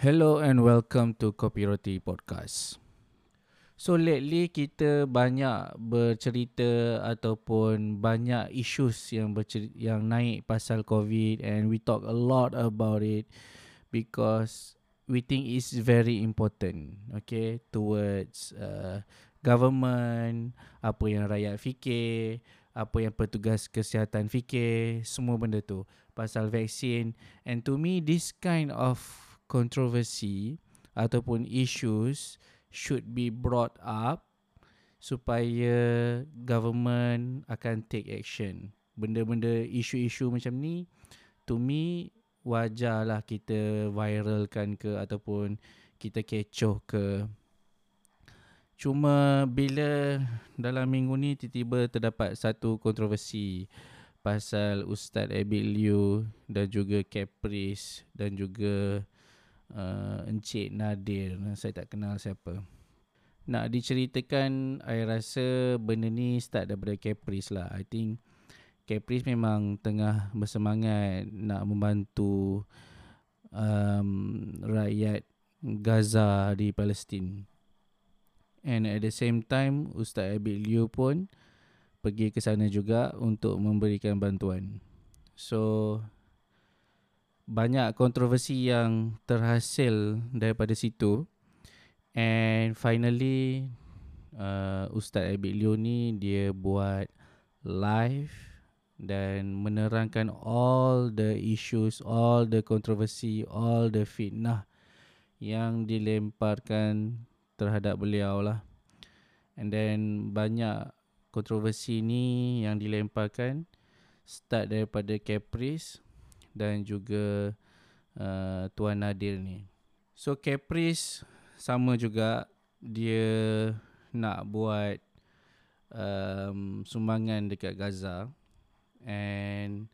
Hello and welcome to Kopi Roti Podcast. So lately kita banyak bercerita ataupun banyak issues yang bercerita, yang naik pasal COVID and we talk a lot about it because we think it's very important okay towards uh, government apa yang rakyat fikir apa yang petugas kesihatan fikir semua benda tu pasal vaksin and to me this kind of controversy ataupun issues should be brought up supaya government akan take action. Benda-benda isu-isu macam ni to me wajarlah kita viralkan ke ataupun kita kecoh ke. Cuma bila dalam minggu ni tiba-tiba terdapat satu kontroversi pasal Ustaz Abil Liu dan juga Caprice dan juga uh, Encik Nadir. Saya tak kenal siapa. Nak diceritakan I rasa benda ni start daripada Caprice lah. I think Caprice memang tengah bersemangat Nak membantu um, Rakyat Gaza di Palestin. And at the same time Ustaz Abid Liu pun Pergi ke sana juga Untuk memberikan bantuan. So banyak kontroversi yang terhasil daripada situ and finally uh, Ustaz Abid Liu ni dia buat live dan menerangkan all the issues, all the kontroversi, all the fitnah yang dilemparkan terhadap beliau lah. And then banyak kontroversi ni yang dilemparkan start daripada Caprice dan juga uh, Tuan Nadir ni. So Caprice sama juga. Dia nak buat um, sumbangan dekat Gaza. And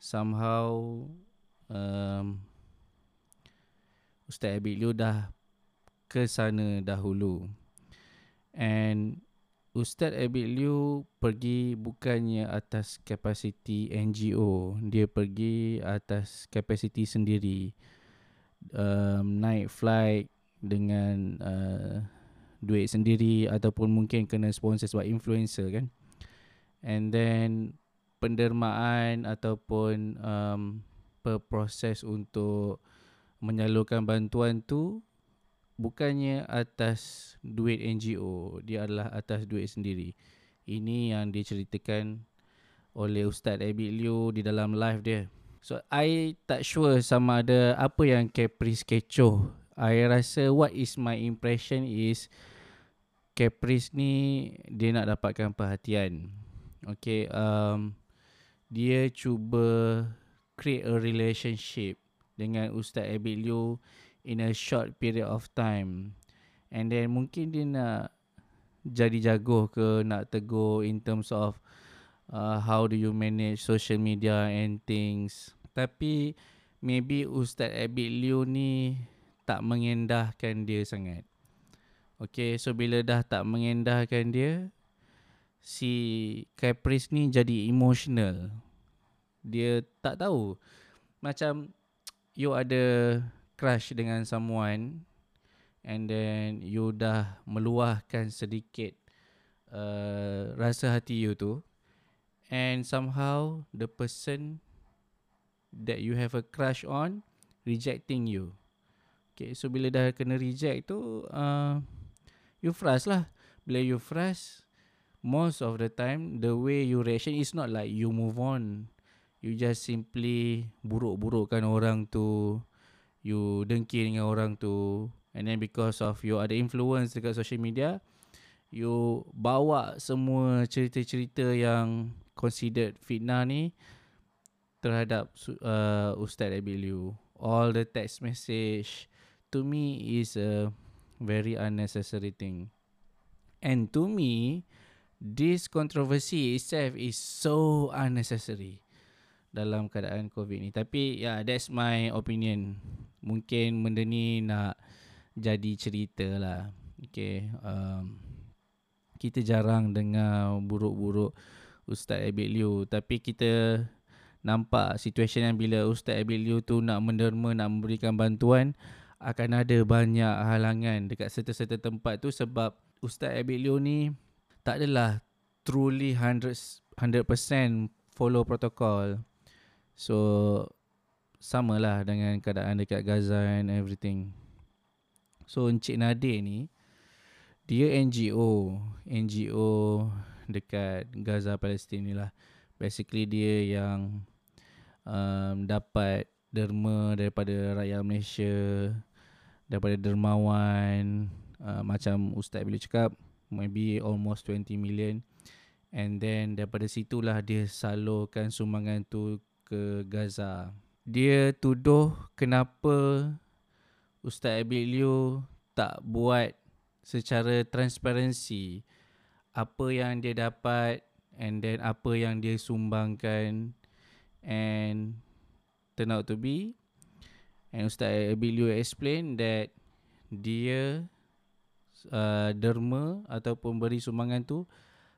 somehow um, Ustaz Abid Liu dah ke sana dahulu. And Ustaz Abid Liu pergi bukannya atas kapasiti NGO. Dia pergi atas kapasiti sendiri. Um, naik flight dengan uh, duit sendiri ataupun mungkin kena sponsor sebab influencer kan. And then pendermaan ataupun um, proses untuk menyalurkan bantuan tu bukannya atas duit NGO, dia adalah atas duit sendiri. Ini yang diceritakan oleh Ustaz Abid Liu di dalam live dia. So I tak sure sama ada apa yang Caprice kecoh. I rasa what is my impression is Caprice ni dia nak dapatkan perhatian. Okay, um, dia cuba create a relationship dengan Ustaz Abid Liu in a short period of time. And then mungkin dia nak jadi jago ke nak tegur in terms of uh, how do you manage social media and things. Tapi maybe Ustaz Abid Liu ni tak mengendahkan dia sangat. Okay, so bila dah tak mengendahkan dia si Caprice ni jadi emotional. Dia tak tahu macam you ada crush dengan someone and then you dah meluahkan sedikit uh, rasa hati you tu and somehow the person that you have a crush on rejecting you. Okay so bila dah kena reject tu uh, you frust lah. Bila you frust most of the time the way you reaction is not like you move on. You just simply buruk-burukkan orang tu you dengki dengan orang tu. And then because of you ada influence dekat social media you bawa semua cerita-cerita yang considered fitnah ni terhadap uh, Ustaz Abil Liu all the text message to me is a very unnecessary thing. And to me this controversy itself is so unnecessary dalam keadaan covid ni. Tapi yeah that's my opinion mungkin benda ni nak jadi cerita lah. Okay. Um, kita jarang dengar buruk-buruk Ustaz Abid Liu. Tapi kita nampak situasi yang bila Ustaz Abid Liu tu nak menderma, nak memberikan bantuan. akan ada banyak halangan dekat serta-serta tempat tu sebab Ustaz Abilio ni tak adalah truly 100 100% follow protocol. So samalah dengan keadaan dekat Gaza and everything. So Encik Nadir ni dia NGO, NGO dekat Gaza Palestin ni lah. Basically dia yang um, dapat derma daripada rakyat Malaysia daripada dermawan uh, macam ustaz bila cakap maybe almost 20 million and then daripada situlah dia salurkan sumbangan tu ke Gaza dia tuduh kenapa ustaz Abilio tak buat secara transparansi apa yang dia dapat and then apa yang dia sumbangkan and turn out to be and Ustaz Abilio explain that dia uh, derma ataupun beri sumbangan tu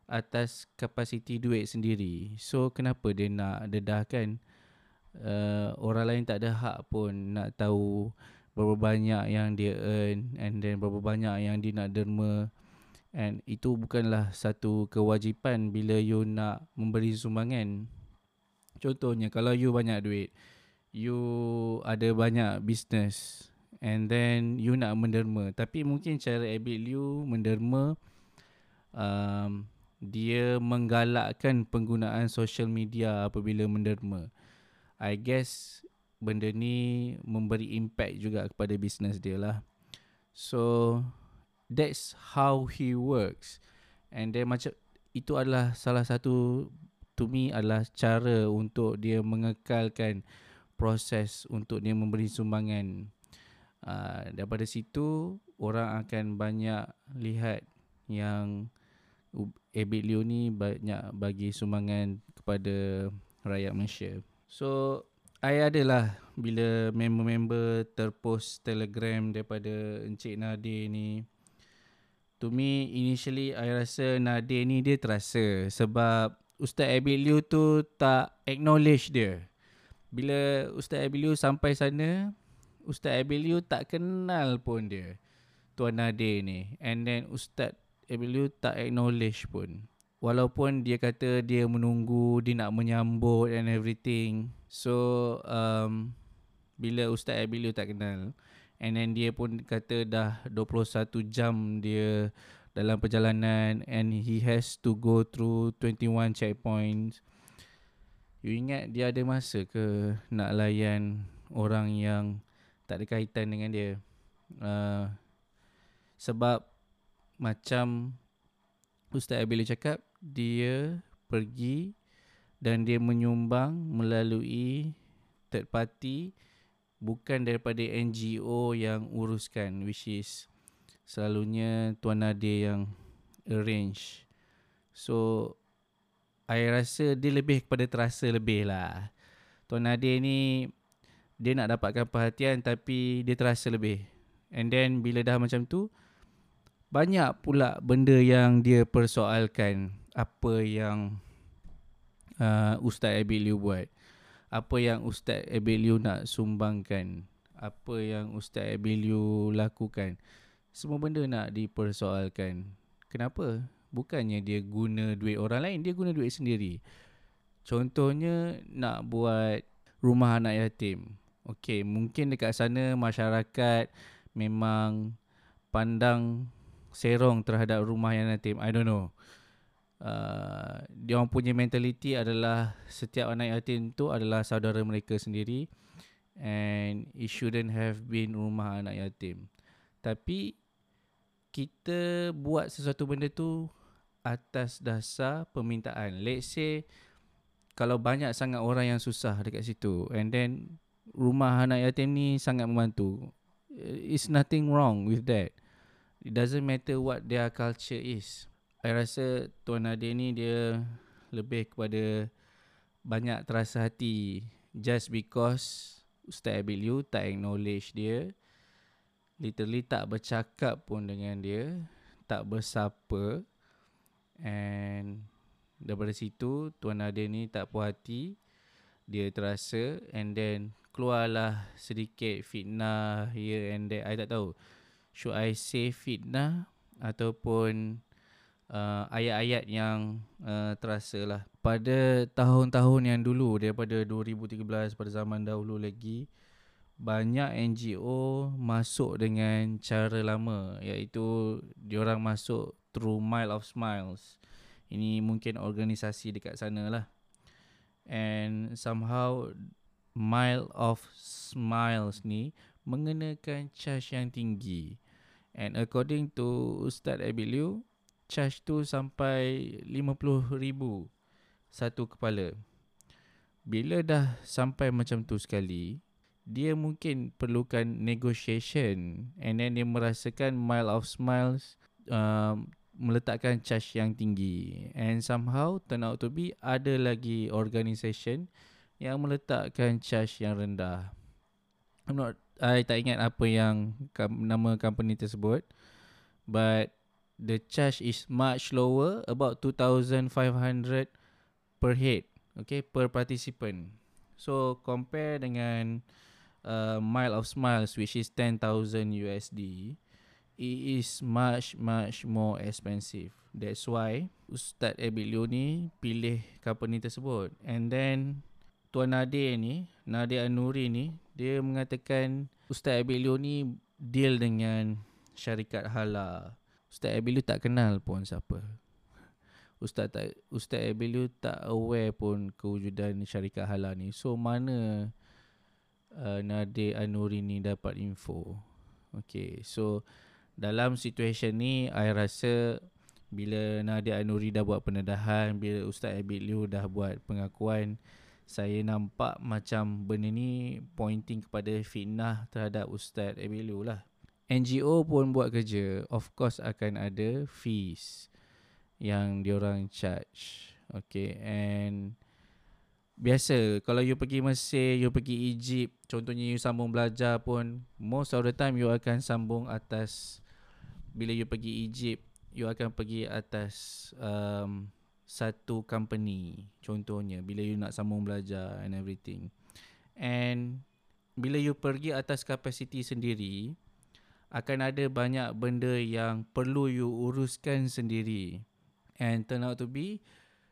atas kapasiti duit sendiri. So kenapa dia nak dedahkan uh, orang lain tak ada hak pun nak tahu berapa banyak yang dia earn and then berapa banyak yang dia nak derma. And itu bukanlah satu kewajipan bila you nak memberi sumbangan. Contohnya kalau you banyak duit, you ada banyak business and then you nak menderma. Tapi mungkin cara Abid Liu menderma um, dia menggalakkan penggunaan social media apabila menderma I guess benda ni memberi impact juga kepada business dia lah so that's how he works and then macam itu adalah salah satu to me adalah cara untuk dia mengekalkan proses untuk dia memberi sumbangan. Uh, daripada situ orang akan banyak lihat yang Abid Liu ni banyak bagi sumbangan kepada rakyat Malaysia. So I adalah bila member-member terpost telegram daripada Encik Nadir ni. To me initially I rasa Nadir ni dia terasa Sebab Ustaz Abid Liu tu tak acknowledge dia. Bila Ustaz Abiliu sampai sana Ustaz Abiliu tak kenal pun dia Tuan Nadir ni. And then Ustaz Abiliu tak acknowledge pun Walaupun dia kata dia menunggu Dia nak menyambut and everything So um, Bila Ustaz Abiliu tak kenal And then dia pun kata dah 21 jam dia dalam perjalanan and he has to go through 21 checkpoints You ingat dia ada masa ke nak layan orang yang tak ada kaitan dengan dia? Uh, sebab macam Ustaz Abil cakap, dia pergi dan dia menyumbang melalui third party bukan daripada NGO yang uruskan which is selalunya Tuan Nadir yang arrange. So I rasa dia lebih kepada terasa lebih lah. Tuan Nadir ni dia nak dapatkan perhatian tapi dia terasa lebih. And then bila dah macam tu banyak pula benda yang dia persoalkan apa yang uh, Ustaz Abiliu buat. Apa yang Ustaz Abiliu nak sumbangkan. Apa yang Ustaz Abiliu lakukan. Semua benda nak dipersoalkan. Kenapa? bukannya dia guna duit orang lain dia guna duit sendiri contohnya nak buat rumah anak yatim okey mungkin dekat sana masyarakat memang pandang serong terhadap rumah yang yatim i don't know uh, dia orang punya mentality adalah setiap anak yatim tu adalah saudara mereka sendiri and it shouldn't have been rumah anak yatim tapi kita buat sesuatu benda tu atas dasar permintaan. Let's say kalau banyak sangat orang yang susah dekat situ and then rumah anak yatim ni sangat membantu. It's nothing wrong with that. It doesn't matter what their culture is. I rasa Tuan Nadir ni dia lebih kepada banyak terasa hati just because Ustaz Abil Yu tak acknowledge dia. Literally tak bercakap pun dengan dia. Tak bersapa. And daripada situ Tuan Nadir ni tak puas hati Dia terasa And then keluarlah sedikit fitnah here and there. I tak tahu. Should I say fitnah ataupun uh, ayat-ayat yang uh, terasa lah. Pada tahun-tahun yang dulu daripada 2013 pada zaman dahulu lagi banyak NGO masuk dengan cara lama iaitu diorang masuk through Mile of Smiles. Ini mungkin organisasi dekat sana lah. And somehow Mile of Smiles ni mengenakan charge yang tinggi. And according to Ustaz Abi Liu, charge tu sampai RM50,000 satu kepala. Bila dah sampai macam tu sekali, dia mungkin perlukan negotiation and then dia merasakan Mile of Smiles um, meletakkan charge yang tinggi and somehow turn out to be ada lagi organisation yang meletakkan charge yang rendah. I'm not I tak ingat apa yang nama company tersebut but the charge is much lower about 2500 per head okay per participant. So compare dengan uh, Mile of Smiles which is 10,000 USD it is much much more expensive. That's why Ustaz Abid Liu ni pilih company tersebut. And then Tuan Nadir ni, Nadir Anuri ni, dia mengatakan Ustaz Abid Liu ni deal dengan syarikat halal. Ustaz Abid Liu tak kenal pun siapa. Ustaz tak Ustaz Abid Liu tak aware pun kewujudan syarikat halal ni. So mana uh, Nadir Anuri ni dapat info? Okay, so dalam situasi ni I rasa bila Nadia Anuri dah buat pendedahan bila Ustaz Abid Liu dah buat pengakuan saya nampak macam benda ni pointing kepada fitnah terhadap Ustaz Abid Liu lah NGO pun buat kerja. Of course akan ada fees yang diorang charge. Okay and Biasa kalau you pergi Mesir, you pergi Egypt, contohnya you sambung belajar pun most of the time you akan sambung atas bila you pergi Egypt you akan pergi atas um, satu company contohnya bila you nak sambung belajar and everything. And bila you pergi atas kapasiti sendiri akan ada banyak benda yang perlu you uruskan sendiri and turn out to be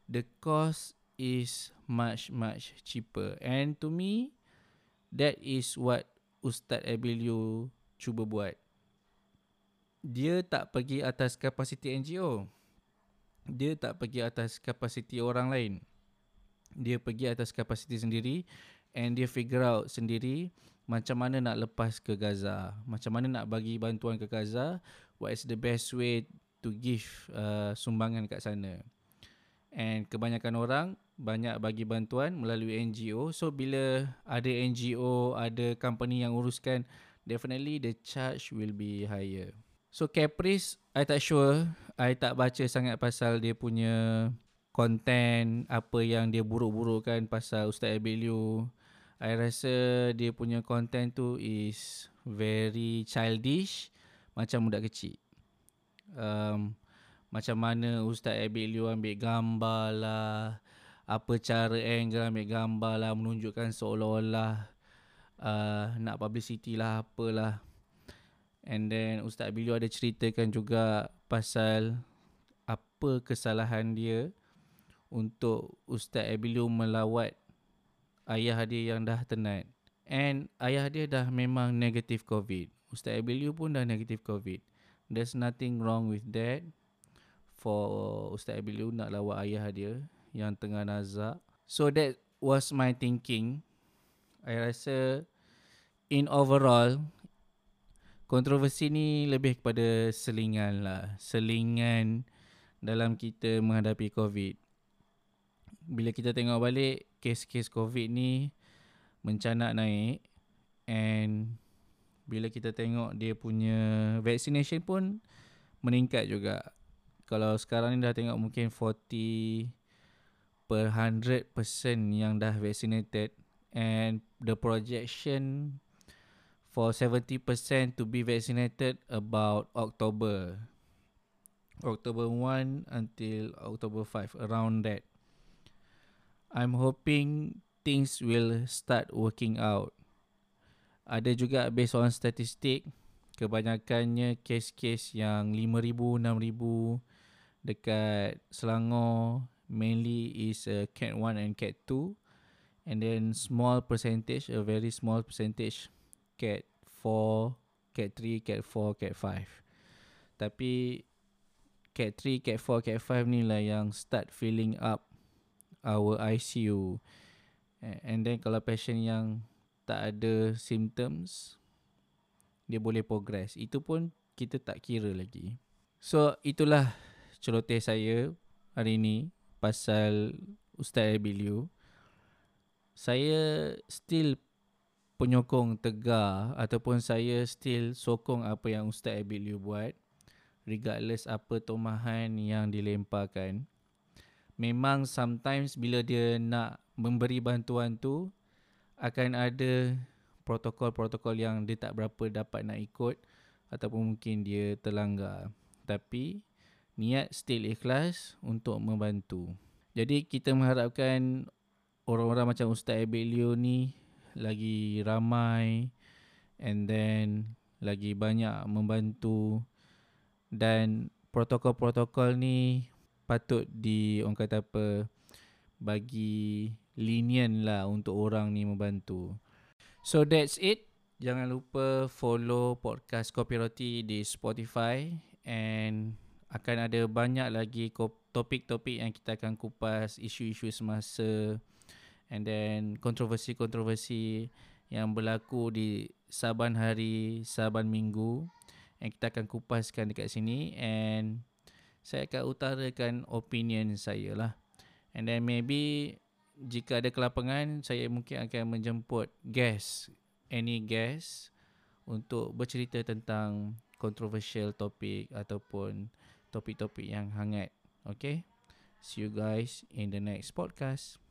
the cost is much much cheaper and to me that is what Ustaz Abilio cuba buat dia tak pergi atas kapasiti NGO. Dia tak pergi atas kapasiti orang lain. Dia pergi atas kapasiti sendiri and dia figure out sendiri macam mana nak lepas ke Gaza. Macam mana nak bagi bantuan ke Gaza. What is the best way to give uh, sumbangan kat sana. And kebanyakan orang banyak bagi bantuan melalui NGO. So bila ada NGO, ada company yang uruskan, definitely the charge will be higher. So Caprice, I tak sure. I tak baca sangat pasal dia punya content, apa yang dia buruk-burukkan pasal Ustaz Abilio. I rasa dia punya content tu is very childish, macam budak kecil. Um, macam mana Ustaz Abilio ambil gambar lah, apa cara angle ambil gambar lah, menunjukkan seolah-olah uh, nak publicity lah, apalah. And then Ustaz Abilio ada ceritakan juga pasal apa kesalahan dia untuk Ustaz Abilio melawat ayah dia yang dah tenat. And ayah dia dah memang negatif COVID. Ustaz Abilio pun dah negatif COVID. There's nothing wrong with that for Ustaz Abilio nak lawat ayah dia yang tengah nazak. So that was my thinking. I rasa in overall kontroversi ni lebih kepada selingan lah. Selingan dalam kita menghadapi COVID. Bila kita tengok balik, kes-kes COVID ni mencanak naik. And bila kita tengok dia punya vaccination pun meningkat juga. Kalau sekarang ni dah tengok mungkin 40 per 100% yang dah vaccinated. And the projection for 70% to be vaccinated about October. October 1 until October 5, around that. I'm hoping things will start working out Ada juga based on statistik, kebanyakannya kes-kes yang 5,000, 6,000 dekat Selangor mainly is uh, Cat 1 and Cat 2 and then small percentage, a very small percentage Cat 4, Cat 3, Cat 4, Cat 5. Tapi Cat 3, Cat 4, Cat 5 ni lah yang start filling up our ICU. And then kalau patient yang tak ada symptoms, dia boleh progress. Itu pun kita tak kira lagi. So itulah celoteh saya hari ini pasal Ustaz Abiliu. Saya still penyokong tegar ataupun saya still sokong apa yang Ustaz Abiliu buat regardless apa tomahan yang dilemparkan. Memang sometimes bila dia nak memberi bantuan tu akan ada protokol-protokol yang dia tak berapa dapat nak ikut ataupun mungkin dia terlanggar. Tapi niat still ikhlas untuk membantu. Jadi kita mengharapkan orang-orang macam Ustaz Abelio ni lagi ramai and then lagi banyak membantu dan protokol-protokol ni patut di orang kata apa bagi lenient lah untuk orang ni membantu. So that's it. Jangan lupa follow podcast Kopi Roti di Spotify and akan ada banyak lagi topik-topik yang kita akan kupas isu-isu semasa and then kontroversi-kontroversi yang berlaku di saban hari, saban minggu yang kita akan kupaskan dekat sini and saya akan utarakan opinion saya lah. And then maybe jika ada kelapangan saya mungkin akan menjemput guest, any guest untuk bercerita tentang controversial topik ataupun topik-topik yang hangat. Okay? See you guys in the next podcast.